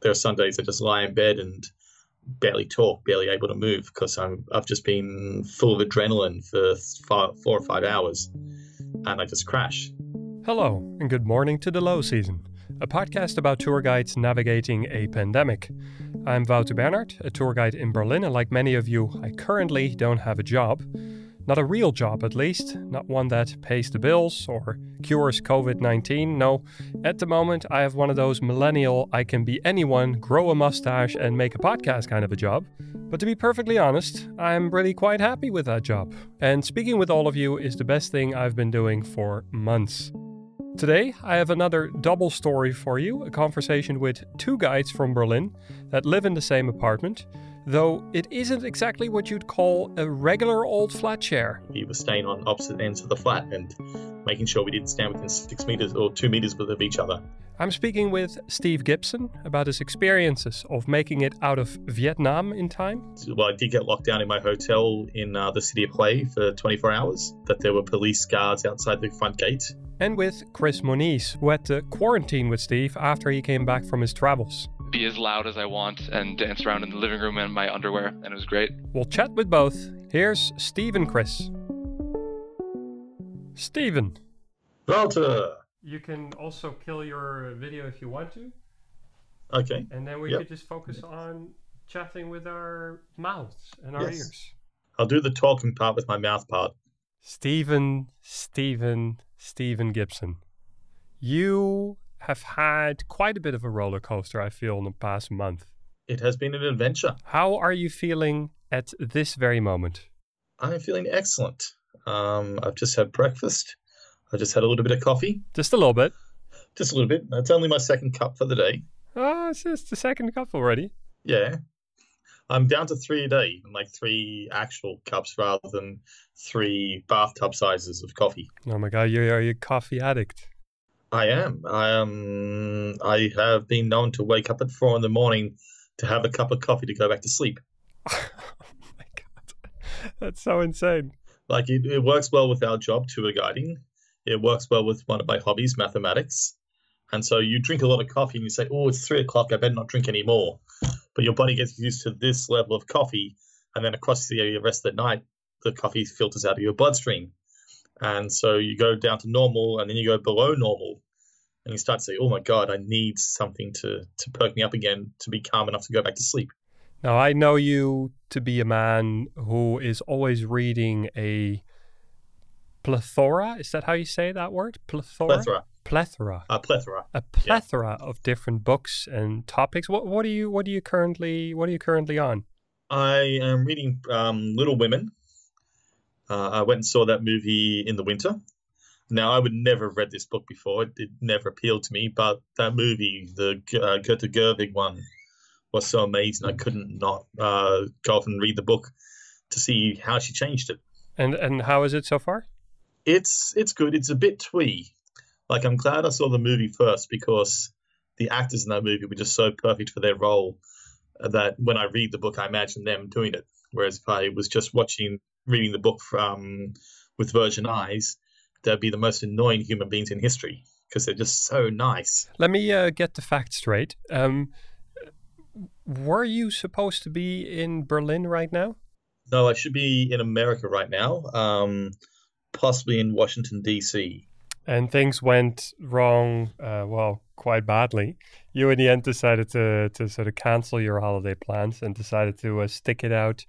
there are some days I just lie in bed and barely talk, barely able to move because I'm I've just been full of adrenaline for five, four or five hours, and I just crash. Hello, and good morning to the low season, a podcast about tour guides navigating a pandemic. I'm Wouter Bernhard, a tour guide in Berlin, and like many of you, I currently don't have a job. Not a real job, at least, not one that pays the bills or cures COVID 19. No, at the moment, I have one of those millennial, I can be anyone, grow a mustache, and make a podcast kind of a job. But to be perfectly honest, I'm really quite happy with that job. And speaking with all of you is the best thing I've been doing for months. Today, I have another double story for you a conversation with two guides from Berlin that live in the same apartment though it isn't exactly what you'd call a regular old flat share. We were staying on opposite ends of the flat and making sure we didn't stand within six meters or two meters of each other. I'm speaking with Steve Gibson about his experiences of making it out of Vietnam in time. Well, I did get locked down in my hotel in uh, the city of Hue for 24 hours, that there were police guards outside the front gate. And with Chris Moniz, who had to quarantine with Steve after he came back from his travels be as loud as I want and dance around in the living room in my underwear, and it was great. We'll chat with both. Here's Steve and Chris. Steven. Walter. You can also kill your video if you want to. Okay. And then we yep. could just focus on chatting with our mouths and our yes. ears. I'll do the talking part with my mouth part. Stephen, Stephen, Stephen Gibson. You have had quite a bit of a roller coaster, I feel, in the past month. It has been an adventure. How are you feeling at this very moment? I'm feeling excellent. Um, I've just had breakfast. I just had a little bit of coffee. Just a little bit. Just a little bit. It's only my second cup for the day. Oh, it's just the second cup already. Yeah. I'm down to three a day, like three actual cups rather than three bathtub sizes of coffee. Oh my god, you are you a coffee addict? I am. I am. I have been known to wake up at four in the morning to have a cup of coffee to go back to sleep. oh my god, that's so insane. Like it, it works well with our job, tour guiding. It works well with one of my hobbies, mathematics. And so you drink a lot of coffee and you say, "Oh, it's three o'clock. I better not drink any more." But your body gets used to this level of coffee, and then across the rest of the night, the coffee filters out of your bloodstream. And so you go down to normal and then you go below normal and you start to say, oh my God, I need something to, to perk me up again to be calm enough to go back to sleep. Now, I know you to be a man who is always reading a plethora. Is that how you say that word? Plethora? Plethora. Plethora. A plethora. A plethora yeah. of different books and topics. What what are you what are you currently what are you currently on? I am reading um, Little Women uh, I went and saw that movie in the winter. Now, I would never have read this book before. It, it never appealed to me, but that movie, the uh, Greta Gerwig one, was so amazing. I couldn't not uh, go off and read the book to see how she changed it. And and how is it so far? It's it's good. It's a bit twee. Like I'm glad I saw the movie first because the actors in that movie were just so perfect for their role that when I read the book, I imagine them doing it. Whereas if I was just watching reading the book from with virgin eyes, they'd be the most annoying human beings in history because they're just so nice. Let me uh, get the facts straight. Um, were you supposed to be in Berlin right now? No, I should be in America right now, um, possibly in Washington, D.C. And things went wrong, uh, well, quite badly. You, in the end, decided to, to sort of cancel your holiday plans and decided to uh, stick it out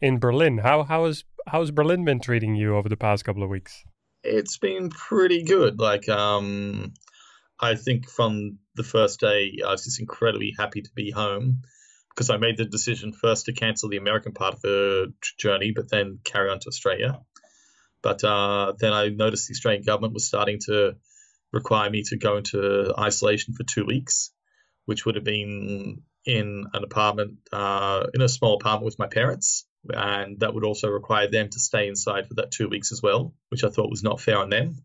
in Berlin. How how is how's Berlin been treating you over the past couple of weeks? It's been pretty good. Like um, I think from the first day, I was just incredibly happy to be home because I made the decision first to cancel the American part of the journey, but then carry on to Australia. But uh, then I noticed the Australian government was starting to require me to go into isolation for two weeks, which would have been in an apartment, uh, in a small apartment with my parents and that would also require them to stay inside for that two weeks as well, which I thought was not fair on them.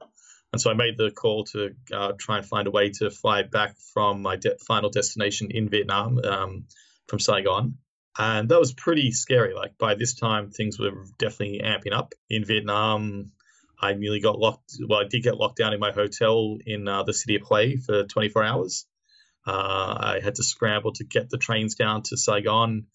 And so I made the call to uh, try and find a way to fly back from my de- final destination in Vietnam um, from Saigon. And that was pretty scary. Like by this time, things were definitely amping up. In Vietnam, I nearly got locked. Well, I did get locked down in my hotel in uh, the city of Hue for 24 hours. Uh, I had to scramble to get the trains down to Saigon.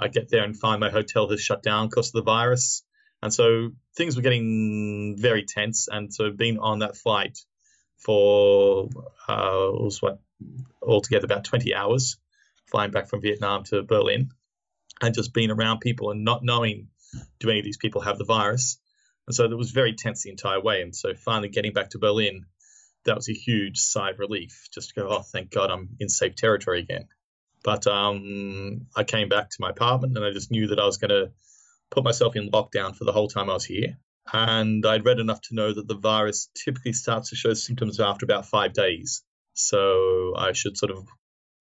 I get there and find my hotel has shut down because of the virus. And so things were getting very tense. And so being on that flight for uh, what altogether about 20 hours, flying back from Vietnam to Berlin, and just being around people and not knowing do any of these people have the virus. And so it was very tense the entire way. And so finally getting back to Berlin, that was a huge sigh of relief just to go, oh, thank God I'm in safe territory again. But um, I came back to my apartment and I just knew that I was going to put myself in lockdown for the whole time I was here. And I'd read enough to know that the virus typically starts to show symptoms after about five days. So I should sort of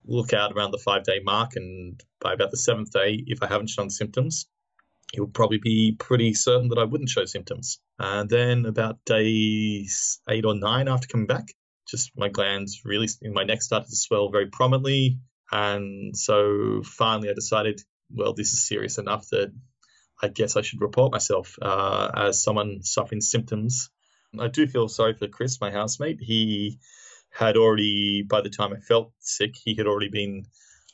look out around the five day mark. And by about the seventh day, if I haven't shown symptoms, it would probably be pretty certain that I wouldn't show symptoms. And then about day eight or nine after coming back, just my glands really, my neck started to swell very prominently. And so finally I decided, well, this is serious enough that I guess I should report myself uh, as someone suffering symptoms. I do feel sorry for Chris, my housemate. He had already, by the time I felt sick, he had already been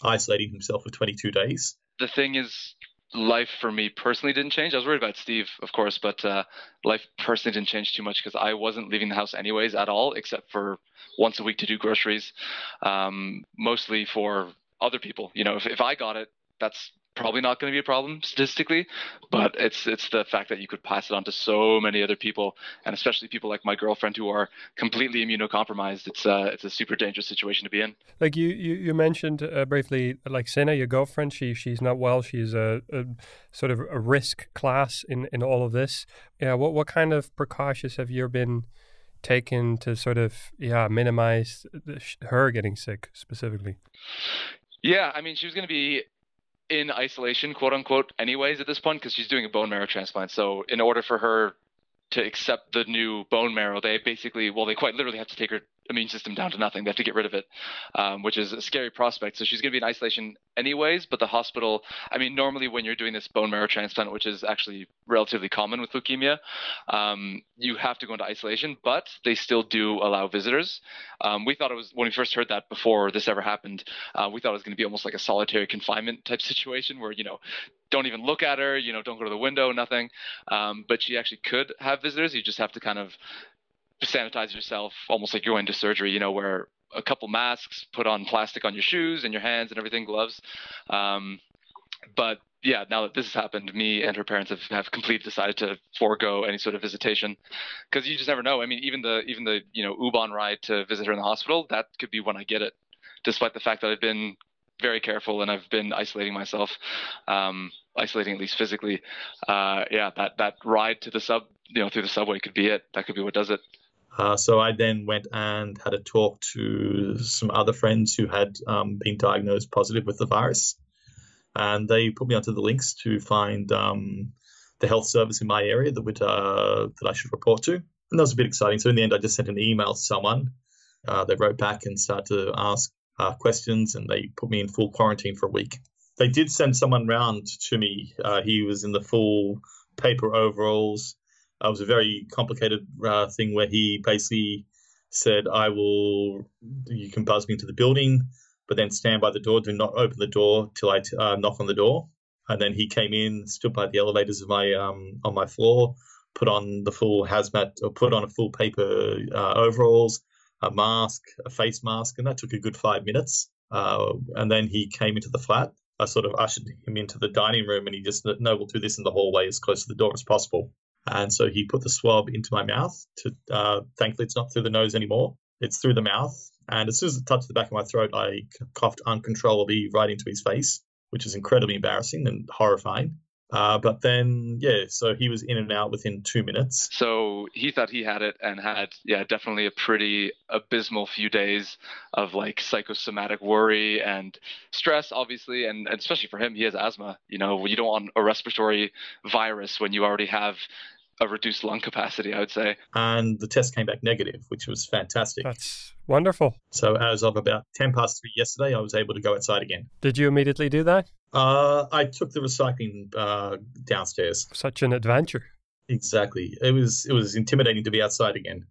isolating himself for 22 days. The thing is, life for me personally didn't change. I was worried about Steve, of course, but uh, life personally didn't change too much because I wasn't leaving the house anyways at all, except for once a week to do groceries, um, mostly for other people. You know, if, if I got it, that's probably not going to be a problem statistically, but it's it's the fact that you could pass it on to so many other people, and especially people like my girlfriend who are completely immunocompromised. It's uh, it's a super dangerous situation to be in. Like you you, you mentioned uh, briefly, like Sina, your girlfriend, she she's not well. She's a, a, sort of a risk class in in all of this. Yeah, what what kind of precautions have you been? taken to sort of yeah minimize her getting sick specifically yeah i mean she was going to be in isolation, quote unquote, anyways at this point because she's doing a bone marrow transplant. So in order for her to accept the new bone marrow, they basically, well, they quite literally have to take her immune system down to nothing. They have to get rid of it, um, which is a scary prospect. So she's going to be in isolation anyways. But the hospital, I mean, normally when you're doing this bone marrow transplant, which is actually relatively common with leukemia, um, you have to go into isolation. But they still do allow visitors. Um, we thought it was when we first heard that before this ever happened. Uh, we thought it was going to be almost like a solitary confinement type situation where you know don't even look at her, you know, don't go to the window, nothing. Um, but she actually could have visitors. You just have to kind of sanitize yourself almost like you're going to surgery, you know, where a couple masks, put on plastic on your shoes and your hands and everything, gloves. Um, but yeah, now that this has happened, me and her parents have, have completely decided to forego any sort of visitation because you just never know. I mean, even the even the you know U-Bahn ride to visit her in the hospital, that could be when I get it, despite the fact that I've been very careful and I've been isolating myself, um, isolating at least physically. Uh, yeah, that that ride to the sub, you know, through the subway could be it. That could be what does it. Uh, so I then went and had a talk to some other friends who had um, been diagnosed positive with the virus, and they put me onto the links to find um, the health service in my area that would uh, that I should report to. And that was a bit exciting. So in the end, I just sent an email to someone. Uh, they wrote back and started to ask uh, questions, and they put me in full quarantine for a week. They did send someone round to me. Uh, he was in the full paper overalls it was a very complicated uh, thing where he basically said, "I will. You can buzz me into the building, but then stand by the door. Do not open the door till I t- uh, knock on the door." And then he came in, stood by the elevators of my um, on my floor, put on the full hazmat, or put on a full paper uh, overalls, a mask, a face mask, and that took a good five minutes. Uh, and then he came into the flat. I sort of ushered him into the dining room, and he just no, we'll do this in the hallway as close to the door as possible. And so he put the swab into my mouth. To uh, thankfully, it's not through the nose anymore; it's through the mouth. And as soon as it touched the back of my throat, I coughed uncontrollably right into his face, which is incredibly embarrassing and horrifying. Uh, but then, yeah, so he was in and out within two minutes. So he thought he had it and had, yeah, definitely a pretty abysmal few days of like psychosomatic worry and stress, obviously. And, and especially for him, he has asthma. You know, you don't want a respiratory virus when you already have a reduced lung capacity, I would say. And the test came back negative, which was fantastic. That's wonderful. So as of about 10 past 3 yesterday, I was able to go outside again. Did you immediately do that? Uh, I took the recycling uh, downstairs. Such an adventure. Exactly. It was it was intimidating to be outside again.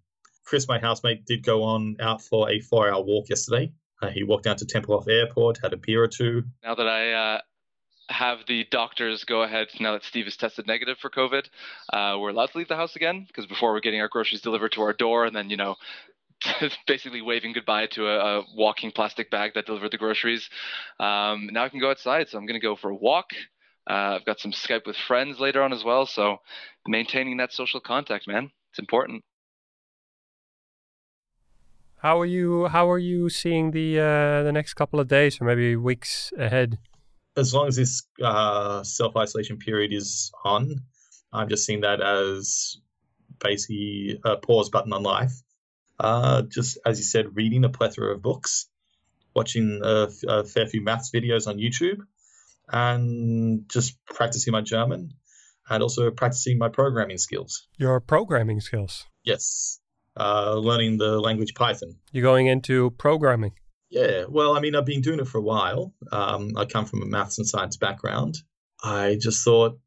Chris, my housemate, did go on out for a four-hour walk yesterday, Uh, he walked down to Tempelhof Airport, had a beer or two. Now that I uh, have the doctors go ahead, now that Steve is tested negative for COVID, uh, we're allowed to leave the house again because before we're getting our groceries delivered to our door and then, you know, basically waving goodbye to a, a, walking plastic bag that delivered the groceries. Um, now I can go outside, so I'm going to go for a walk. Uh, I've got some Skype with friends later on as well, so maintaining that social contact, man, it's important. How are you? How are you seeing the uh, the next couple of days or maybe weeks ahead? As long as this uh, self isolation period is on, I'm just seeing that as basically a pause button on life. Uh, just as you said, reading a plethora of books, watching a, a fair few maths videos on YouTube, and just practicing my German and also practicing my programming skills. Your programming skills? Yes. Uh, learning the language Python. You're going into programming? Yeah. Well, I mean, I've been doing it for a while. Um, I come from a maths and science background. I just thought,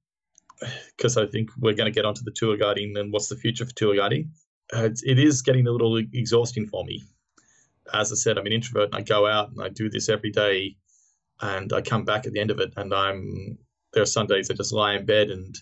because I think we're going to get onto the tour guiding and what's the future for tour guiding, Uh, it is getting a little exhausting for me. As I said, I'm an introvert and I go out and I do this every day and I come back at the end of it and I'm there are some days I just lie in bed and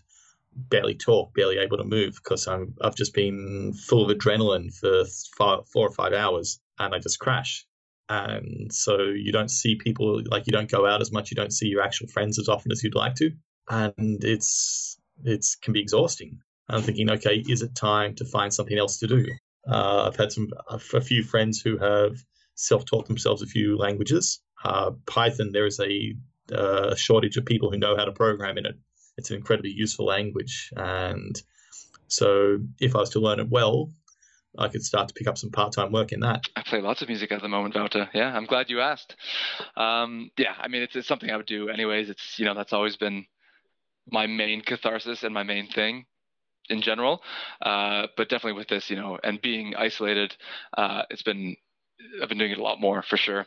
barely talk, barely able to move because I'm I've just been full of adrenaline for five, four or five hours and I just crash. And so you don't see people like you don't go out as much, you don't see your actual friends as often as you'd like to, and it's it's can be exhausting. I'm thinking, okay, is it time to find something else to do? Uh, I've had some a few friends who have self-taught themselves a few languages. Uh, Python, there is a uh, shortage of people who know how to program in it. It's an incredibly useful language, and so if I was to learn it well, I could start to pick up some part-time work in that. I play lots of music at the moment, Wouter. Yeah, I'm glad you asked. Um, yeah, I mean, it's, it's something I would do anyways. It's you know that's always been my main catharsis and my main thing in general. Uh, but definitely with this, you know, and being isolated, uh, it's been I've been doing it a lot more for sure.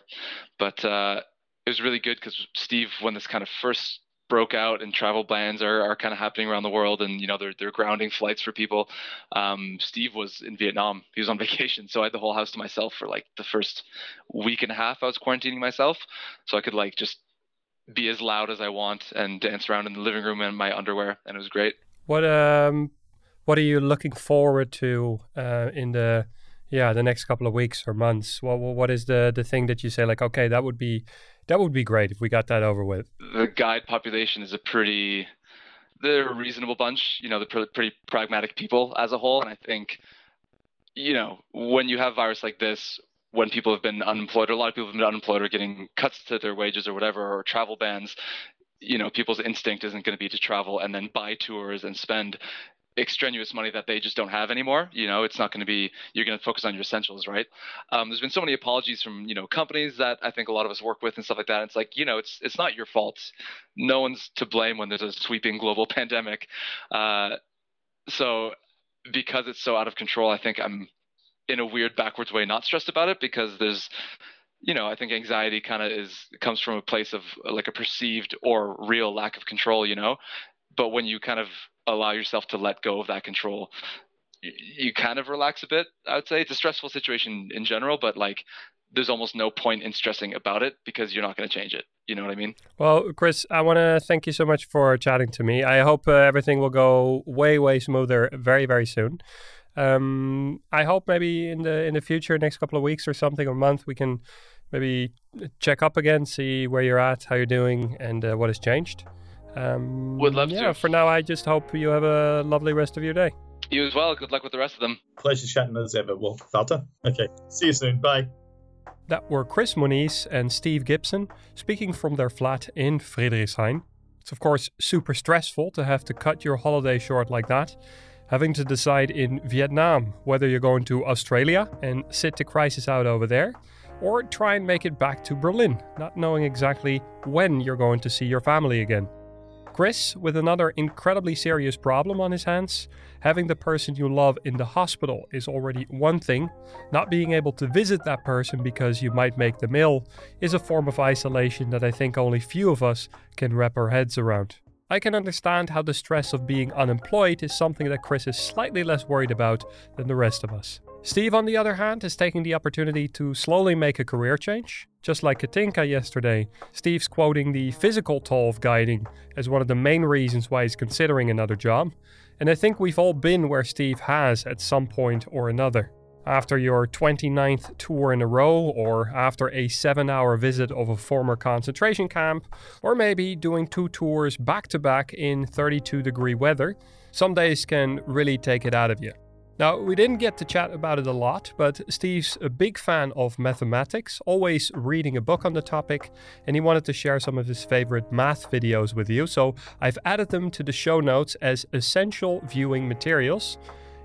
But uh, it was really good because Steve, when this kind of first broke out and travel bans are, are kind of happening around the world and you know they're, they're grounding flights for people um, steve was in vietnam he was on vacation so i had the whole house to myself for like the first week and a half i was quarantining myself so i could like just be as loud as i want and dance around in the living room in my underwear and it was great what um what are you looking forward to uh, in the yeah the next couple of weeks or months? What what is the the thing that you say like okay that would be that would be great if we got that over with? The guide population is a pretty they're a reasonable bunch you know they're pretty pragmatic people as a whole. And i think you know when you have virus like this when people have been unemployed or a lot of people have been unemployed or getting cuts to their wages or whatever or travel bans you know people's instinct isn't going to be to travel and then buy tours and spend extraneous money that they just don't have anymore. You know, it's not going to be you're going to focus on your essentials, right? Um, there's been so many apologies from you know companies that I think a lot of us work with and stuff like that. It's like you know, it's it's not your fault. No one's to blame when there's a sweeping global pandemic. Uh, so because it's so out of control, I think I'm in a weird backwards way not stressed about it because there's you know, I think anxiety kind of is comes from a place of like a perceived or real lack of control, you know. But when you kind of allow yourself to let go of that control. You kind of relax a bit i would say. It's a stressful situation in general but like there's almost no point in stressing about it because you're not going to change it. You know what i mean? Well chris i want to thank you so much for chatting to me. I hope uh, everything will go way way smoother very very soon. Um, i hope maybe in the in the future next couple of weeks or something or month we can maybe check up again see where you're at how you're doing and uh, what has changed um, Would love yeah, to. for now, I just hope you have a lovely rest of your day. You as well. Good luck with the rest of them. Pleasure chatting as ever, Well, Walter. Okay, see you soon. Bye. That were Chris Moniz and Steve Gibson speaking from their flat in Friedrichshain. It's of course super stressful to have to cut your holiday short like that, having to decide in Vietnam whether you're going to Australia and sit the crisis out over there, or try and make it back to Berlin, not knowing exactly when you're going to see your family again. Chris, with another incredibly serious problem on his hands, having the person you love in the hospital is already one thing. Not being able to visit that person because you might make them ill is a form of isolation that I think only few of us can wrap our heads around. I can understand how the stress of being unemployed is something that Chris is slightly less worried about than the rest of us. Steve, on the other hand, is taking the opportunity to slowly make a career change. Just like Katinka yesterday, Steve's quoting the physical toll of guiding as one of the main reasons why he's considering another job. And I think we've all been where Steve has at some point or another. After your 29th tour in a row, or after a 7 hour visit of a former concentration camp, or maybe doing two tours back to back in 32 degree weather, some days can really take it out of you. Now, we didn't get to chat about it a lot, but Steve's a big fan of mathematics, always reading a book on the topic, and he wanted to share some of his favorite math videos with you, so I've added them to the show notes as essential viewing materials.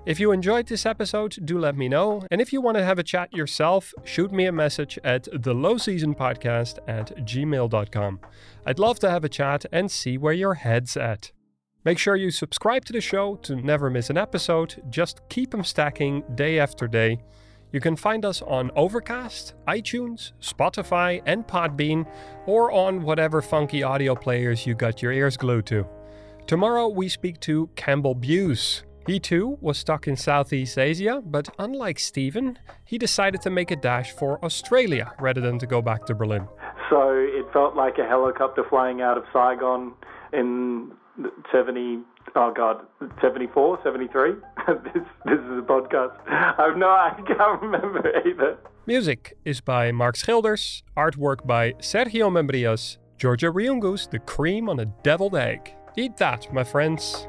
If you enjoyed this episode, do let me know. And if you want to have a chat yourself, shoot me a message at the low season podcast at gmail.com. I'd love to have a chat and see where your head's at. Make sure you subscribe to the show to never miss an episode. Just keep them stacking day after day. You can find us on Overcast, iTunes, Spotify, and Podbean, or on whatever funky audio players you got your ears glued to. Tomorrow we speak to Campbell Buse. He too was stuck in Southeast Asia, but unlike Stephen, he decided to make a dash for Australia rather than to go back to Berlin. So it felt like a helicopter flying out of Saigon in 70, oh God, 74, 73? this, this is a podcast. I've no, I can't remember either. Music is by Mark Schilders, artwork by Sergio Membrias, Georgia Riungus, the cream on a deviled egg. Eat that, my friends.